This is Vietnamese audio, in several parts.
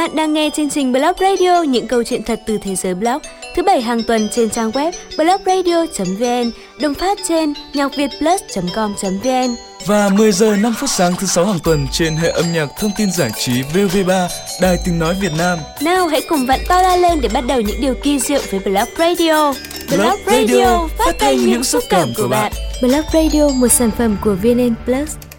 Bạn đang nghe chương trình Blog Radio những câu chuyện thật từ thế giới blog thứ bảy hàng tuần trên trang web blogradio.vn, đồng phát trên nhacvietplus.com.vn và 10 giờ 5 phút sáng thứ sáu hàng tuần trên hệ âm nhạc thông tin giải trí VV3 Đài Tiếng nói Việt Nam. Nào hãy cùng vặn to la lên để bắt đầu những điều kỳ diệu với Blog Radio. Blog Radio phát thanh những xúc cảm của bạn. Blog Radio một sản phẩm của VN Plus.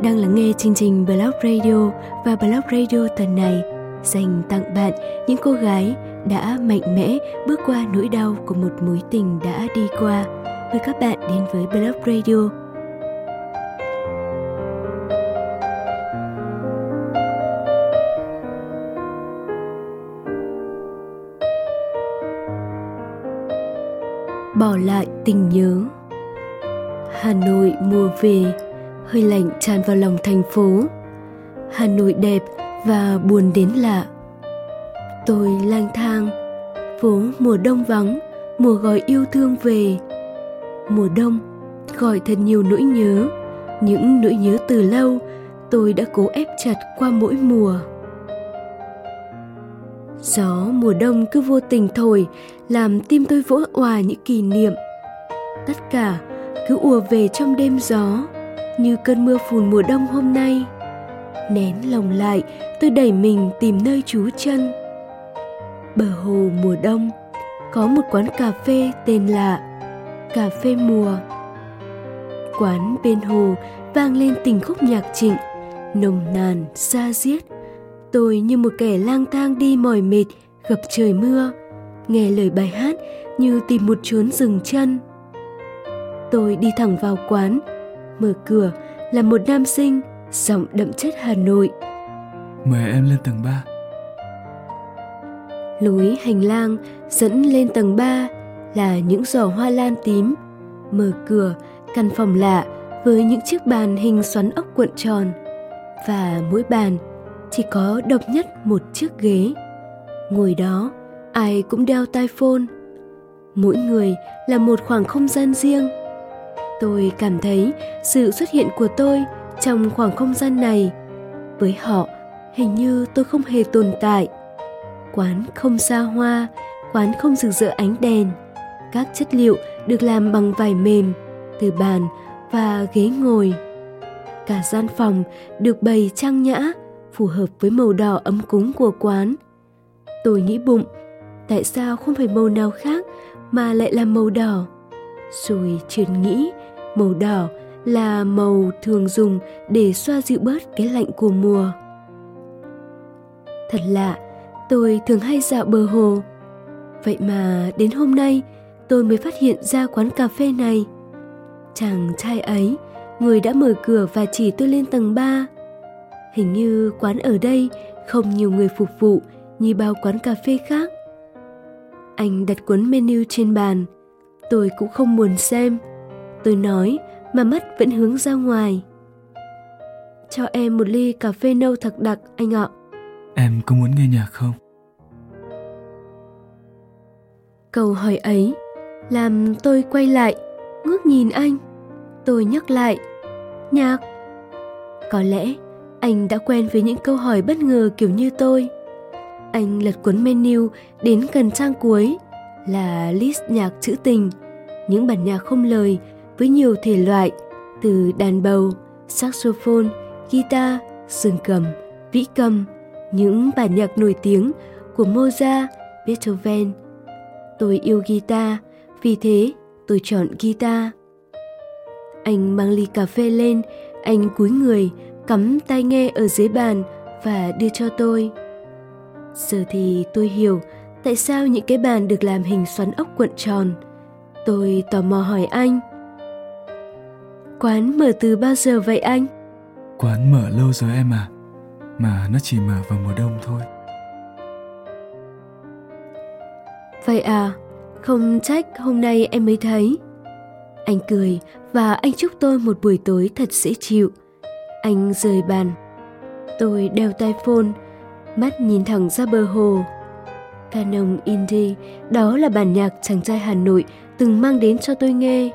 Bạn đang lắng nghe chương trình Blog Radio và Blog Radio tuần này, dành tặng bạn những cô gái đã mạnh mẽ bước qua nỗi đau của một mối tình đã đi qua. Mời các bạn đến với Blog Radio. Bỏ lại tình nhớ Hà Nội mùa về hơi lạnh tràn vào lòng thành phố. Hà nội đẹp và buồn đến lạ. Tôi lang thang, phố mùa đông vắng, mùa gọi yêu thương về. Mùa đông, gọi thật nhiều nỗi nhớ, những nỗi nhớ từ lâu tôi đã cố ép chặt qua mỗi mùa. Gió mùa đông cứ vô tình thổi, làm tim tôi vỗ òa những kỷ niệm. Tất cả cứ ùa về trong đêm gió như cơn mưa phùn mùa đông hôm nay. Nén lòng lại, tôi đẩy mình tìm nơi trú chân. Bờ hồ mùa đông, có một quán cà phê tên là cà phê mùa. Quán bên hồ vang lên tình khúc nhạc trịnh, nồng nàn, xa diết tôi như một kẻ lang thang đi mỏi mệt, gặp trời mưa. Nghe lời bài hát như tìm một chốn dừng chân. Tôi đi thẳng vào quán mở cửa là một nam sinh giọng đậm chất Hà Nội. Mời em lên tầng 3. Lối hành lang dẫn lên tầng 3 là những giỏ hoa lan tím. Mở cửa, căn phòng lạ với những chiếc bàn hình xoắn ốc cuộn tròn. Và mỗi bàn chỉ có độc nhất một chiếc ghế. Ngồi đó, ai cũng đeo tai phone. Mỗi người là một khoảng không gian riêng tôi cảm thấy sự xuất hiện của tôi trong khoảng không gian này với họ hình như tôi không hề tồn tại. Quán không xa hoa, quán không rực rỡ ánh đèn, các chất liệu được làm bằng vải mềm, từ bàn và ghế ngồi. Cả gian phòng được bày trang nhã, phù hợp với màu đỏ ấm cúng của quán. Tôi nghĩ bụng, tại sao không phải màu nào khác mà lại là màu đỏ? Rồi chợt nghĩ màu đỏ là màu thường dùng để xoa dịu bớt cái lạnh của mùa thật lạ tôi thường hay dạo bờ hồ vậy mà đến hôm nay tôi mới phát hiện ra quán cà phê này chàng trai ấy người đã mở cửa và chỉ tôi lên tầng 3. Hình như quán ở đây không nhiều người phục vụ như bao quán cà phê khác. Anh đặt cuốn menu trên bàn, tôi cũng không muốn xem Tôi nói mà mắt vẫn hướng ra ngoài. Cho em một ly cà phê nâu thật đặc anh ạ. Em có muốn nghe nhạc không? Câu hỏi ấy làm tôi quay lại, ngước nhìn anh. Tôi nhắc lại, nhạc. Có lẽ anh đã quen với những câu hỏi bất ngờ kiểu như tôi. Anh lật cuốn menu đến gần trang cuối là list nhạc trữ tình, những bản nhạc không lời với nhiều thể loại từ đàn bầu, saxophone, guitar, sừng cầm, vĩ cầm, những bản nhạc nổi tiếng của Mozart, Beethoven. Tôi yêu guitar, vì thế tôi chọn guitar. Anh mang ly cà phê lên, anh cúi người, cắm tai nghe ở dưới bàn và đưa cho tôi. Giờ thì tôi hiểu tại sao những cái bàn được làm hình xoắn ốc cuộn tròn. Tôi tò mò hỏi anh, Quán mở từ bao giờ vậy anh? Quán mở lâu rồi em à, mà nó chỉ mở vào mùa đông thôi. Vậy à, không trách hôm nay em mới thấy. Anh cười và anh chúc tôi một buổi tối thật dễ chịu. Anh rời bàn. Tôi đeo tai phone, mắt nhìn thẳng ra bờ hồ. Canon Indie, đó là bản nhạc chàng trai Hà Nội từng mang đến cho tôi nghe.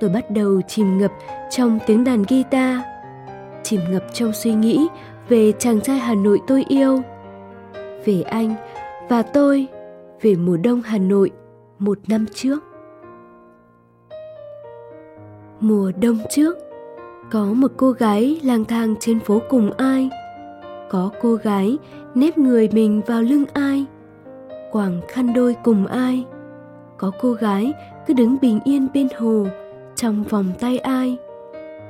Tôi bắt đầu chìm ngập trong tiếng đàn guitar, chìm ngập trong suy nghĩ về chàng trai Hà Nội tôi yêu, về anh và tôi, về mùa đông Hà Nội một năm trước. Mùa đông trước, có một cô gái lang thang trên phố cùng ai. Có cô gái nếp người mình vào lưng ai quàng khăn đôi cùng ai có cô gái cứ đứng bình yên bên hồ trong vòng tay ai?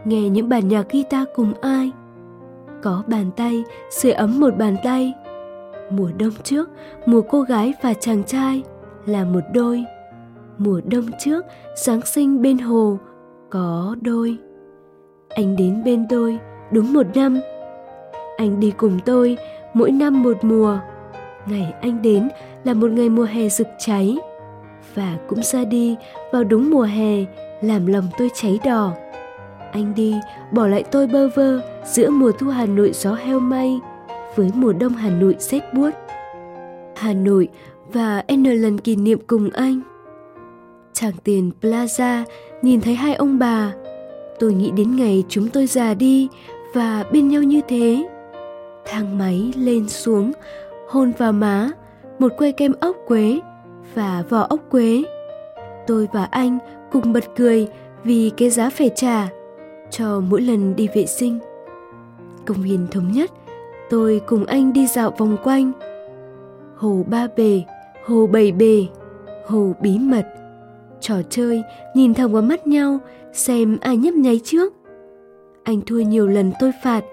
Nghe những bản nhạc guitar cùng ai? Có bàn tay, sưởi ấm một bàn tay. Mùa đông trước, mùa cô gái và chàng trai là một đôi. Mùa đông trước, giáng sinh bên hồ có đôi. Anh đến bên tôi đúng một năm. Anh đi cùng tôi mỗi năm một mùa. Ngày anh đến là một ngày mùa hè rực cháy. Và cũng ra đi vào đúng mùa hè làm lòng tôi cháy đỏ. Anh đi, bỏ lại tôi bơ vơ giữa mùa thu hà nội gió heo may với mùa đông hà nội rét buốt. Hà nội và n lần kỷ niệm cùng anh. Tràng tiền plaza nhìn thấy hai ông bà. Tôi nghĩ đến ngày chúng tôi già đi và bên nhau như thế. Thang máy lên xuống, hôn vào má, một que kem ốc quế và vỏ ốc quế. Tôi và anh cùng bật cười vì cái giá phải trả cho mỗi lần đi vệ sinh. Công viên thống nhất, tôi cùng anh đi dạo vòng quanh. Hồ ba bề hồ bảy bề hồ bí mật. Trò chơi, nhìn thẳng vào mắt nhau, xem ai nhấp nháy trước. Anh thua nhiều lần tôi phạt.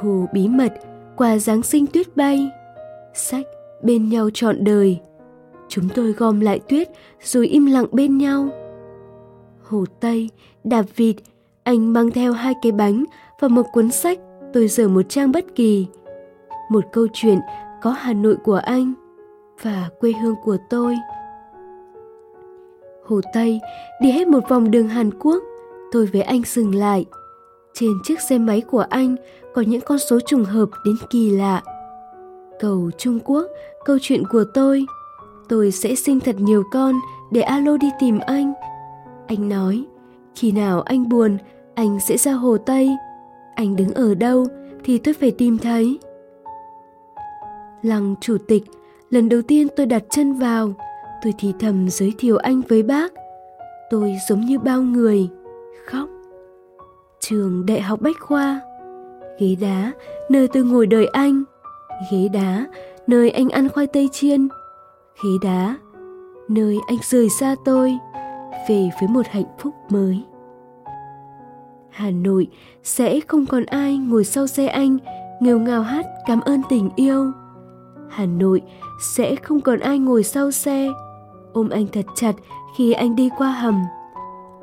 Hồ bí mật quà giáng sinh tuyết bay. Sách bên nhau trọn đời chúng tôi gom lại tuyết rồi im lặng bên nhau. Hồ tây đạp vịt anh mang theo hai cái bánh và một cuốn sách tôi dở một trang bất kỳ. Một câu chuyện có hà nội của anh và quê hương của tôi. Hồ tây, đi hết một vòng đường hàn quốc, tôi với anh dừng lại. Trên chiếc xe máy của anh có những con số trùng hợp đến kỳ lạ. Cầu trung quốc, câu chuyện của tôi tôi sẽ sinh thật nhiều con để alo đi tìm anh. Anh nói, khi nào anh buồn, anh sẽ ra hồ tây. Anh đứng ở đâu thì tôi phải tìm thấy. Lăng chủ tịch, lần đầu tiên tôi đặt chân vào, tôi thì thầm giới thiệu anh với bác. Tôi giống như bao người, khóc. Trường đại học bách khoa, ghế đá nơi tôi ngồi đợi anh. Ghế đá nơi anh ăn khoai tây chiên. Khí đá, nơi anh rời xa tôi, về với một hạnh phúc mới. Hà nội sẽ không còn ai ngồi sau xe anh nghêu ngao hát cảm ơn tình yêu. Hà nội sẽ không còn ai ngồi sau xe, ôm anh thật chặt khi anh đi qua hầm.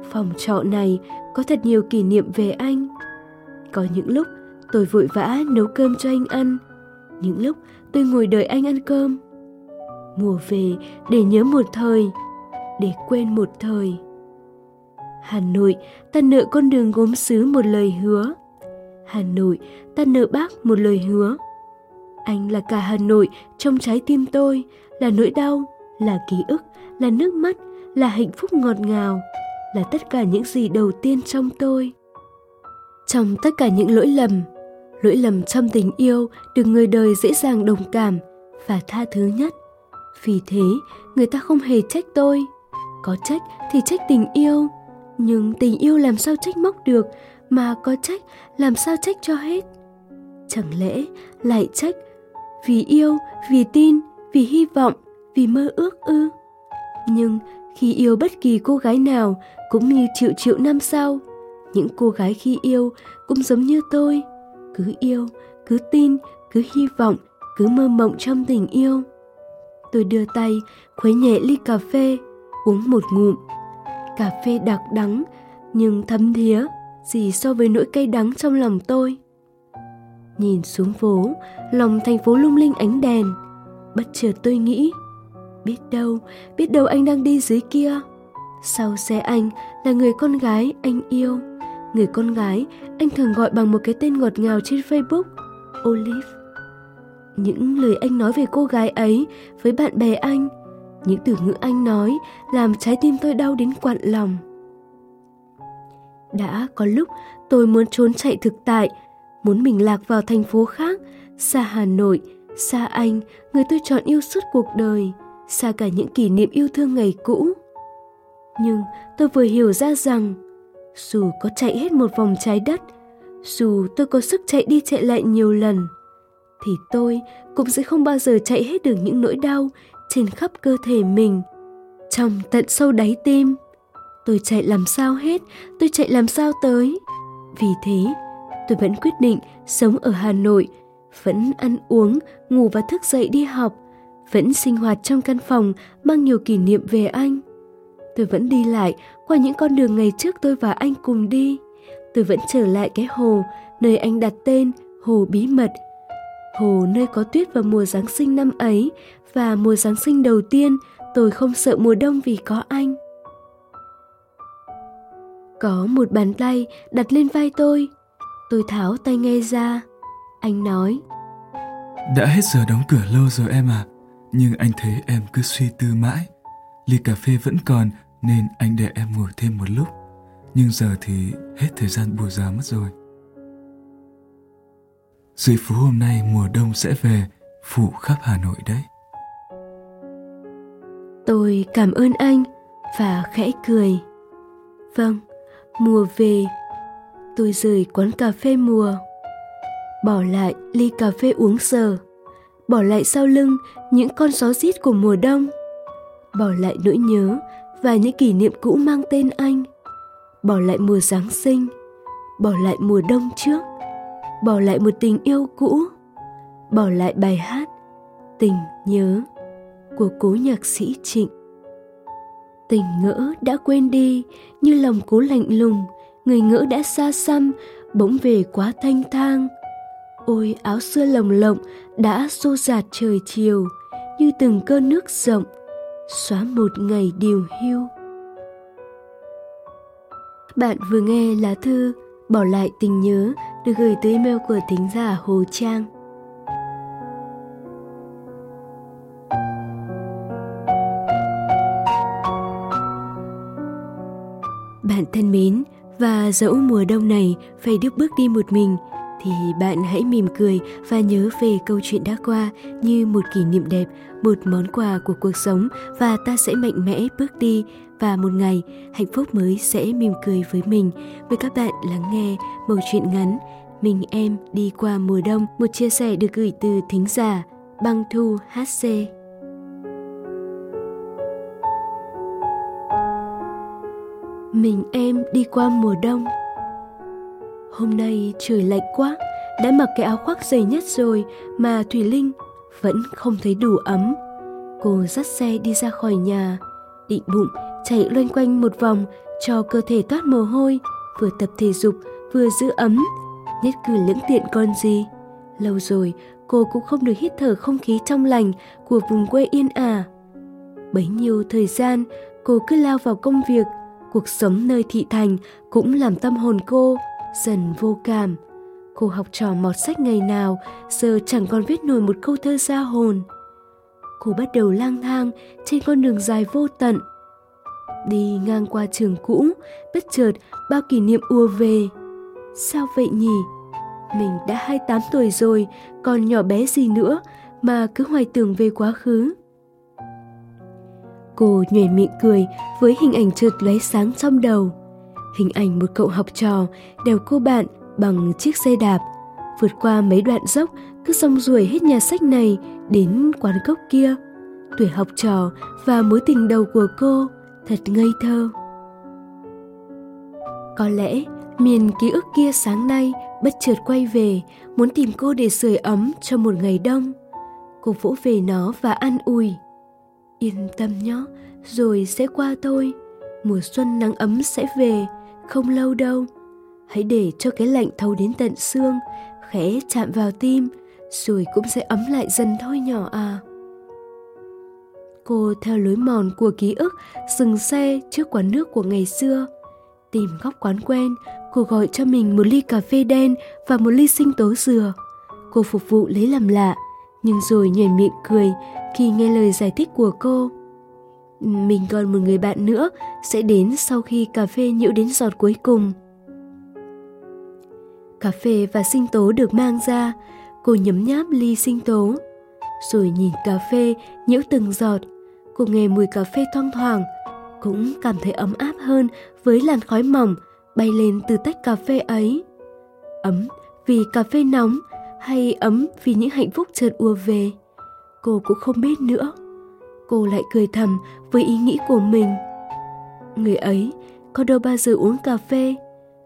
Phòng trọ này có thật nhiều kỷ niệm về anh. Có những lúc tôi vội vã nấu cơm cho anh ăn, những lúc tôi ngồi đợi anh ăn cơm mùa về để nhớ một thời, để quên một thời. Hà nội, ta nợ con đường gốm xứ một lời hứa. Hà nội, ta nợ bác một lời hứa. Anh là cả hà nội, trong trái tim tôi là nỗi đau, là ký ức, là nước mắt, là hạnh phúc ngọt ngào, là tất cả những gì đầu tiên trong tôi. Trong tất cả những lỗi lầm lỗi lầm trong tình yêu được người đời dễ dàng đồng cảm và tha thứ nhất vì thế, người ta không hề trách tôi. Có trách thì trách tình yêu. Nhưng tình yêu làm sao trách móc được, mà có trách làm sao trách cho hết? Chẳng lẽ lại trách vì yêu, vì tin, vì hy vọng, vì mơ ước ư? Nhưng khi yêu bất kỳ cô gái nào, cũng như triệu triệu năm sau, những cô gái khi yêu cũng giống như tôi. Cứ yêu, cứ tin, cứ hy vọng, cứ mơ mộng trong tình yêu tôi đưa tay khuấy nhẹ ly cà phê uống một ngụm. Cà phê đặc đắng nhưng thấm thía gì so với nỗi cay đắng trong lòng tôi. Nhìn xuống phố lòng thành phố lung linh ánh đèn. Bất chợt tôi nghĩ biết đâu biết đâu anh đang đi dưới kia. Sau xe anh là người con gái anh yêu. Người con gái anh thường gọi bằng một cái tên ngọt ngào trên Facebook, Olive những lời anh nói về cô gái ấy với bạn bè anh. Những từ ngữ anh nói làm trái tim tôi đau đến quặn lòng. Đã có lúc tôi muốn trốn chạy thực tại, muốn mình lạc vào thành phố khác, xa hà nội, xa anh, người tôi chọn yêu suốt cuộc đời, xa cả những kỷ niệm yêu thương ngày cũ. Nhưng tôi vừa hiểu ra rằng, dù có chạy hết một vòng trái đất, dù tôi có sức chạy đi chạy lại nhiều lần thì tôi cũng sẽ không bao giờ chạy hết được những nỗi đau trên khắp cơ thể mình. Trong tận sâu đáy tim, tôi chạy làm sao hết, tôi chạy làm sao tới. Vì thế, tôi vẫn quyết định sống ở hà nội, vẫn ăn uống, ngủ và thức dậy đi học, vẫn sinh hoạt trong căn phòng mang nhiều kỷ niệm về anh. Tôi vẫn đi lại qua những con đường ngày trước tôi và anh cùng đi. Tôi vẫn trở lại cái hồ nơi anh đặt tên, hồ bí mật hồ, nơi có tuyết vào mùa giáng sinh năm ấy và mùa giáng sinh đầu tiên, tôi không sợ mùa đông vì có anh. Có một bàn tay đặt lên vai tôi. Tôi tháo tay nghe ra. Anh nói, đã hết giờ đóng cửa lâu rồi em à nhưng anh thấy em cứ suy tư mãi. Ly cà phê vẫn còn nên anh để em ngồi thêm một lúc. Nhưng giờ thì hết thời gian bù giờ mất rồi dưới phố hôm nay mùa đông sẽ về, phủ khắp hà nội đấy. Tôi cảm ơn anh và khẽ cười. Vâng mùa về, tôi rời quán cà phê mùa. Bỏ lại ly cà phê uống sờ. Bỏ lại sau lưng những con gió rít của mùa đông. Bỏ lại nỗi nhớ và những kỷ niệm cũ mang tên anh. Bỏ lại mùa giáng sinh, bỏ lại mùa đông trước bỏ lại một tình yêu cũ. Bỏ lại bài hát, tình nhớ của cố nhạc sĩ trịnh. Tình ngỡ đã quên đi, như lòng cố lạnh lùng, người ngỡ đã xa xăm, bỗng về quá thanh thang. Ôi, áo xưa lồng lộng đã xô dạt trời chiều, như từng cơn nước rộng, xóa một ngày điều hưu bạn vừa nghe lá thư bỏ lại tình nhớ được gửi tới email của thính giả Hồ Trang. Bạn thân mến, và dẫu mùa đông này phải đứt bước đi một mình thì bạn hãy mỉm cười và nhớ về câu chuyện đã qua như một kỷ niệm đẹp, một món quà của cuộc sống và ta sẽ mạnh mẽ bước đi và một ngày hạnh phúc mới sẽ mỉm cười với mình. Mời các bạn lắng nghe một chuyện ngắn Mình em đi qua mùa đông, một chia sẻ được gửi từ thính giả Băng Thu HC. Mình em đi qua mùa đông Hôm nay trời lạnh quá, đã mặc cái áo khoác dày nhất rồi mà Thủy Linh vẫn không thấy đủ ấm. Cô dắt xe đi ra khỏi nhà, định bụng chạy loanh quanh một vòng cho cơ thể toát mồ hôi, vừa tập thể dục vừa giữ ấm, nhất cử lưỡng tiện con gì. Lâu rồi cô cũng không được hít thở không khí trong lành của vùng quê yên ả. Bấy nhiêu thời gian cô cứ lao vào công việc, cuộc sống nơi thị thành cũng làm tâm hồn cô dần vô cảm. Cô học trò mọt sách ngày nào, giờ chẳng còn viết nổi một câu thơ ra hồn. Cô bắt đầu lang thang trên con đường dài vô tận. Đi ngang qua trường cũ, bất chợt bao kỷ niệm ùa về. Sao vậy nhỉ? Mình đã 28 tuổi rồi, còn nhỏ bé gì nữa mà cứ hoài tưởng về quá khứ. Cô nhoẻn miệng cười với hình ảnh chợt lóe sáng trong đầu hình ảnh một cậu học trò đèo cô bạn bằng chiếc xe đạp vượt qua mấy đoạn dốc cứ xong ruồi hết nhà sách này đến quán cốc kia tuổi học trò và mối tình đầu của cô thật ngây thơ. Có lẽ miền ký ức kia sáng nay bất chợt quay về, muốn tìm cô để sưởi ấm cho một ngày đông. Cô vỗ về nó và an ủi, yên tâm nhé, rồi sẽ qua thôi. Mùa xuân nắng ấm sẽ về, không lâu đâu. Hãy để cho cái lạnh thấu đến tận xương, khẽ chạm vào tim, rồi cũng sẽ ấm lại dần thôi nhỏ à cô theo lối mòn của ký ức dừng xe trước quán nước của ngày xưa tìm góc quán quen cô gọi cho mình một ly cà phê đen và một ly sinh tố dừa cô phục vụ lấy làm lạ Nhưng rồi nhảy miệng cười khi nghe lời giải thích của cô. Mình còn một người bạn nữa sẽ đến sau khi cà phê nhiễu đến giọt cuối cùng. Cà phê và sinh tố được mang ra, cô nhấm nháp ly sinh tố. Rồi nhìn cà phê nhiễu từng giọt, cô nghe mùi cà phê thoang thoảng, cũng cảm thấy ấm áp hơn với làn khói mỏng bay lên từ tách cà phê ấy. Ấm vì cà phê nóng hay ấm vì những hạnh phúc chợt ùa về. Cô cũng không biết nữa. Cô lại cười thầm với ý nghĩ của mình. Người ấy có đâu bao giờ uống cà phê.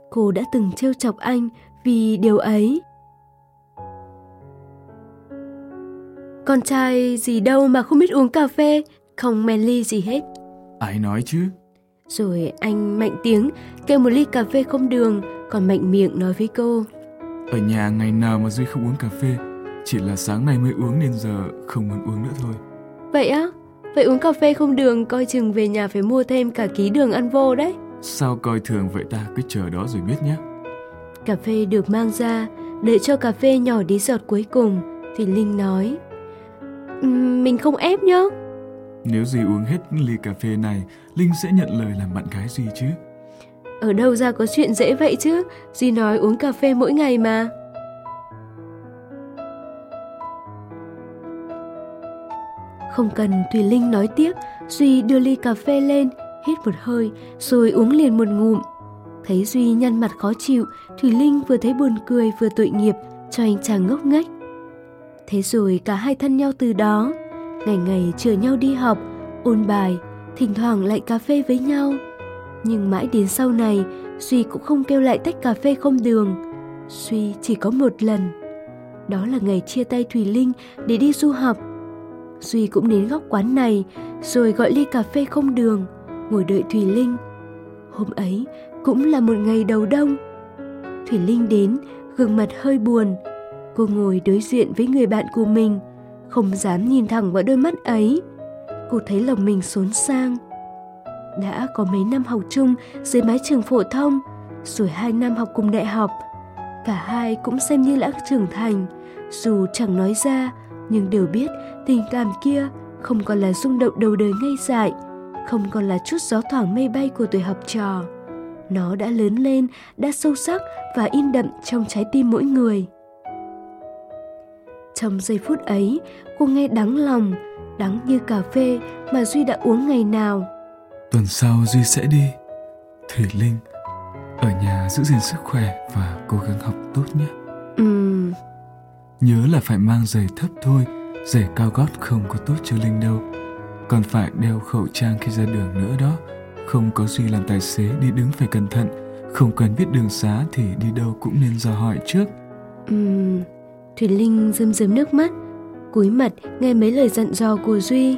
Cô đã từng trêu chọc anh vì điều ấy. Con trai gì đâu mà không biết uống cà phê, không men ly gì hết. Ai nói chứ? Rồi anh mạnh tiếng kêu một ly cà phê không đường, còn mạnh miệng nói với cô. Ở nhà ngày nào mà Duy không uống cà phê, chỉ là sáng nay mới uống nên giờ không muốn uống nữa thôi. Vậy á? Vậy uống cà phê không đường coi chừng về nhà phải mua thêm cả ký đường ăn vô đấy. Sao coi thường vậy ta cứ chờ đó rồi biết nhé. Cà phê được mang ra, đợi cho cà phê nhỏ đi giọt cuối cùng, thì Linh nói. Mình không ép nhá. Nếu Duy uống hết ly cà phê này, Linh sẽ nhận lời làm bạn gái Duy chứ. Ở đâu ra có chuyện dễ vậy chứ, Duy nói uống cà phê mỗi ngày mà. Không cần Thùy Linh nói tiếp, Duy đưa ly cà phê lên, hít một hơi, rồi uống liền một ngụm. Thấy Duy nhăn mặt khó chịu, Thùy Linh vừa thấy buồn cười vừa tội nghiệp cho anh chàng ngốc nghếch. Thế rồi cả hai thân nhau từ đó, ngày ngày chờ nhau đi học, ôn bài, thỉnh thoảng lại cà phê với nhau. Nhưng mãi đến sau này, Duy cũng không kêu lại tách cà phê không đường. Duy chỉ có một lần. Đó là ngày chia tay Thùy Linh để đi du học. Duy cũng đến góc quán này, rồi gọi ly cà phê không đường, ngồi đợi Thùy Linh. Hôm ấy cũng là một ngày đầu đông. Thùy Linh đến, gương mặt hơi buồn. Cô ngồi đối diện với người bạn của mình, không dám nhìn thẳng vào đôi mắt ấy. Cô thấy lòng mình xốn sang đã có mấy năm học chung dưới mái trường phổ thông, rồi hai năm học cùng đại học. Cả hai cũng xem như đã trưởng thành, dù chẳng nói ra, nhưng đều biết tình cảm kia không còn là rung động đầu đời ngây dại, không còn là chút gió thoảng mây bay của tuổi học trò. Nó đã lớn lên, đã sâu sắc và in đậm trong trái tim mỗi người. Trong giây phút ấy, cô nghe đắng lòng, đắng như cà phê mà Duy đã uống ngày nào Tuần sau Duy sẽ đi. Thủy Linh, ở nhà giữ gìn sức khỏe và cố gắng học tốt nhé. Ừ. Nhớ là phải mang giày thấp thôi, giày cao gót không có tốt cho Linh đâu. Còn phải đeo khẩu trang khi ra đường nữa đó. Không có Duy làm tài xế đi đứng phải cẩn thận, không cần biết đường xá thì đi đâu cũng nên dò hỏi trước. Ừ. Thủy Linh rơm rớm nước mắt, cúi mặt nghe mấy lời dặn dò của Duy.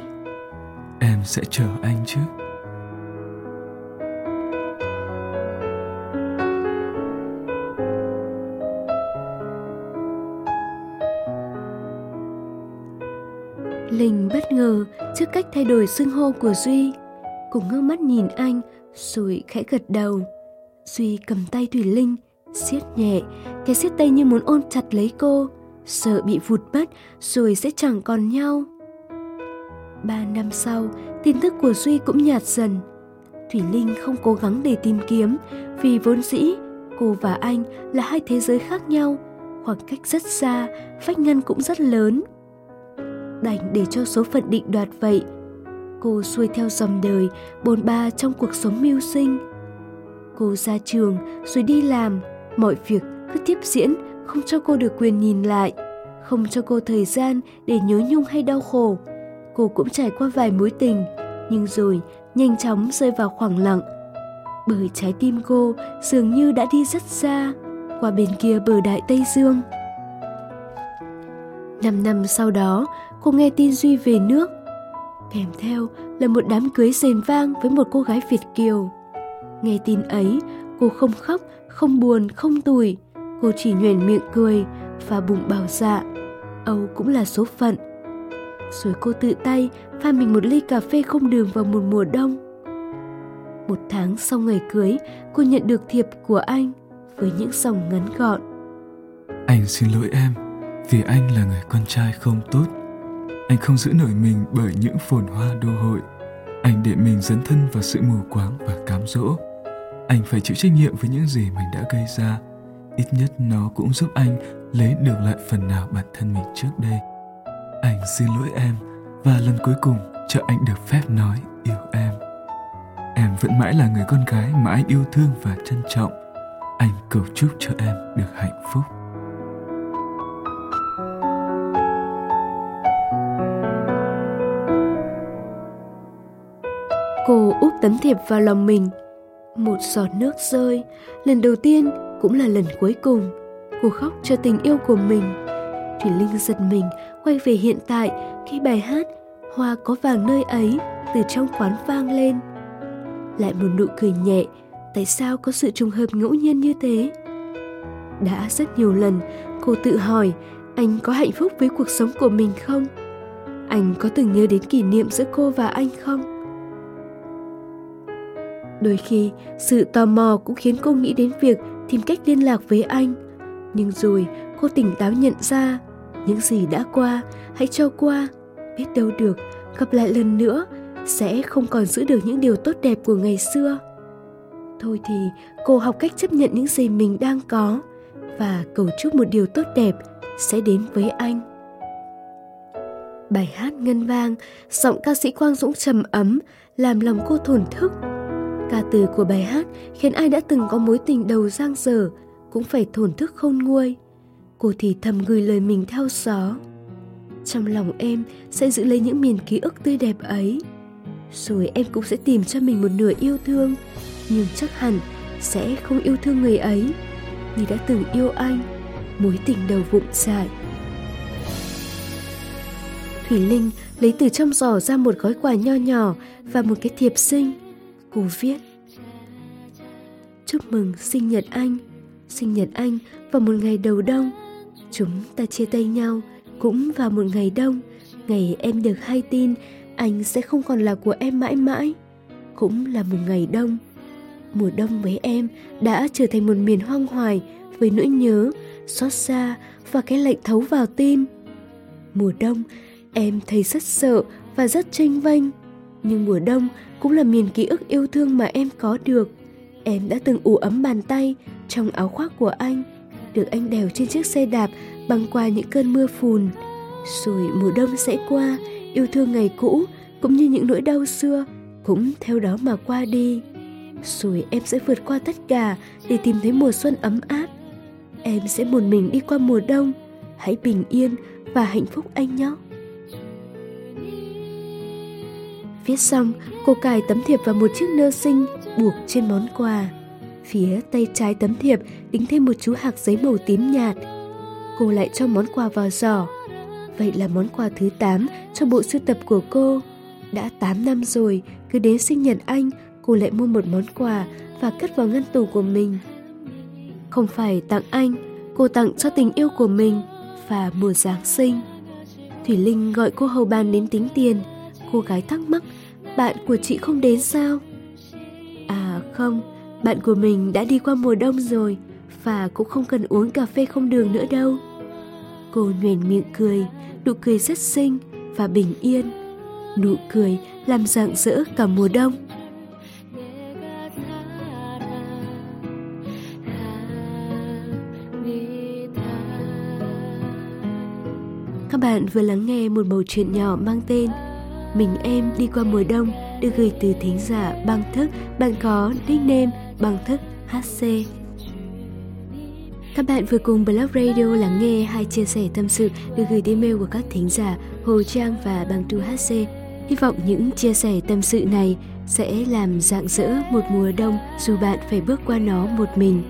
Em sẽ chờ anh chứ. Linh bất ngờ trước cách thay đổi xưng hô của Duy. Cùng ngước mắt nhìn anh, rồi khẽ gật đầu. Duy cầm tay Thủy Linh, siết nhẹ, cái siết tay như muốn ôm chặt lấy cô, sợ bị vụt mất rồi sẽ chẳng còn nhau. Ba năm sau, tin tức của Duy cũng nhạt dần. Thủy Linh không cố gắng để tìm kiếm, vì vốn dĩ cô và anh là hai thế giới khác nhau, khoảng cách rất xa, vách ngăn cũng rất lớn đành để cho số phận định đoạt vậy cô xuôi theo dòng đời bồn ba trong cuộc sống mưu sinh cô ra trường rồi đi làm mọi việc cứ tiếp diễn không cho cô được quyền nhìn lại không cho cô thời gian để nhớ nhung hay đau khổ cô cũng trải qua vài mối tình nhưng rồi nhanh chóng rơi vào khoảng lặng bởi trái tim cô dường như đã đi rất xa qua bên kia bờ đại tây dương năm năm sau đó cô nghe tin Duy về nước. Kèm theo là một đám cưới rền vang với một cô gái Việt Kiều. Nghe tin ấy, cô không khóc, không buồn, không tủi. Cô chỉ nhoẻn miệng cười và bụng bảo dạ. Âu cũng là số phận. Rồi cô tự tay pha mình một ly cà phê không đường vào một mùa đông. Một tháng sau ngày cưới, cô nhận được thiệp của anh với những dòng ngắn gọn. Anh xin lỗi em Vì anh là người con trai không tốt Anh không giữ nổi mình bởi những phồn hoa đô hội Anh để mình dấn thân vào sự mù quáng và cám dỗ Anh phải chịu trách nhiệm với những gì mình đã gây ra Ít nhất nó cũng giúp anh lấy được lại phần nào bản thân mình trước đây. Anh xin lỗi em Và lần cuối cùng cho anh được phép nói yêu em. Em vẫn mãi là người con gái mà anh yêu thương và trân trọng. Anh cầu chúc cho em được hạnh phúc. Cô úp tấm thiệp vào lòng mình. Một giọt nước rơi, lần đầu tiên cũng là lần cuối cùng. Cô khóc cho tình yêu của mình. Thủy Linh giật mình quay về hiện tại khi bài hát Hoa có vàng nơi ấy từ trong quán vang lên. Lại một nụ cười nhẹ, tại sao có sự trùng hợp ngẫu nhiên như thế? Đã rất nhiều lần cô tự hỏi anh có hạnh phúc với cuộc sống của mình không? Anh có từng nhớ đến kỷ niệm giữa cô và anh không? Đôi khi, sự tò mò cũng khiến cô nghĩ đến việc tìm cách liên lạc với anh. Nhưng rồi cô tỉnh táo nhận ra, những gì đã qua, hãy cho qua. Biết đâu được, gặp lại lần nữa, sẽ không còn giữ được những điều tốt đẹp của ngày xưa. Thôi thì cô học cách chấp nhận những gì mình đang có và cầu chúc một điều tốt đẹp sẽ đến với anh. Bài hát ngân vang, giọng ca sĩ Quang Dũng trầm ấm, làm lòng cô thổn thức Ca từ của bài hát khiến ai đã từng có mối tình đầu giang dở cũng phải thổn thức khôn nguôi. Cô thì thầm gửi lời mình theo gió. Trong lòng em sẽ giữ lấy những miền ký ức tươi đẹp ấy. Rồi em cũng sẽ tìm cho mình một nửa yêu thương, nhưng chắc hẳn sẽ không yêu thương người ấy như đã từng yêu anh, mối tình đầu vụng dại. Thủy Linh lấy từ trong giỏ ra một gói quà nho nhỏ và một cái thiệp sinh. Cô viết Chúc mừng sinh nhật anh Sinh nhật anh vào một ngày đầu đông. Chúng ta chia tay nhau Cũng vào một ngày đông. Ngày em được hay tin Anh sẽ không còn là của em mãi mãi Cũng là một ngày đông. Mùa đông với em đã trở thành một miền hoang hoài Với nỗi nhớ, xót xa và cái lạnh thấu vào tim. Mùa đông em thấy rất sợ và rất tranh vênh. Nhưng mùa đông cũng là miền ký ức yêu thương mà em có được. Em đã từng ủ ấm bàn tay trong áo khoác của anh, được anh đèo trên chiếc xe đạp băng qua những cơn mưa phùn. Rồi mùa đông sẽ qua, yêu thương ngày cũ cũng như những nỗi đau xưa cũng theo đó mà qua đi. Rồi em sẽ vượt qua tất cả để tìm thấy mùa xuân ấm áp. Em sẽ một mình đi qua mùa đông. Hãy bình yên và hạnh phúc anh nhé. Viết xong, cô cài tấm thiệp vào một chiếc nơ xinh buộc trên món quà. Phía tay trái tấm thiệp đính thêm một chú hạc giấy màu tím nhạt. Cô lại cho món quà vào giỏ. Vậy là món quà thứ 8 cho bộ sưu tập của cô. Đã 8 năm rồi, cứ đến sinh nhật anh, cô lại mua một món quà và cất vào ngăn tủ của mình. Không phải tặng anh, cô tặng cho tình yêu của mình và mùa Giáng sinh. Thủy Linh gọi cô hầu bàn đến tính tiền. Cô gái thắc mắc bạn của chị không đến sao? À không, bạn của mình đã đi qua mùa đông rồi và cũng không cần uống cà phê không đường nữa đâu. Cô nhoẻn miệng cười, nụ cười rất xinh và bình yên. Nụ cười làm rạng rỡ cả mùa đông. Các bạn vừa lắng nghe một bầu chuyện nhỏ mang tên mình em đi qua mùa đông được gửi từ thính giả băng thức bạn có nickname băng thức HC. Các bạn vừa cùng Blog Radio lắng nghe hai chia sẻ tâm sự được gửi email của các thính giả Hồ Trang và Băng Tu HC. Hy vọng những chia sẻ tâm sự này sẽ làm rạng rỡ một mùa đông dù bạn phải bước qua nó một mình.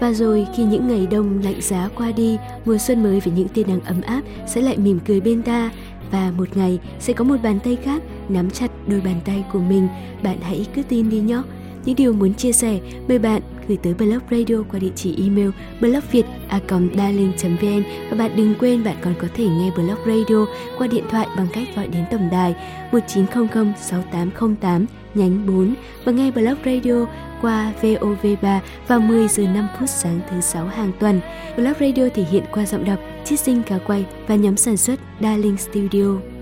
Và rồi khi những ngày đông lạnh giá qua đi, mùa xuân mới với những tia nắng ấm áp sẽ lại mỉm cười bên ta và một ngày sẽ có một bàn tay khác nắm chặt đôi bàn tay của mình. Bạn hãy cứ tin đi nhé. Những điều muốn chia sẻ, mời bạn gửi tới Blog Radio qua địa chỉ email blogviet@darling.vn và bạn đừng quên bạn còn có thể nghe Blog Radio qua điện thoại bằng cách gọi đến tổng đài 1900 6808 nhánh 4 và nghe Blog Radio qua VOV3 vào 10 giờ 5 phút sáng thứ sáu hàng tuần. Blog Radio thể hiện qua giọng đọc chiết sinh cá quay và nhóm sản xuất Darling Studio.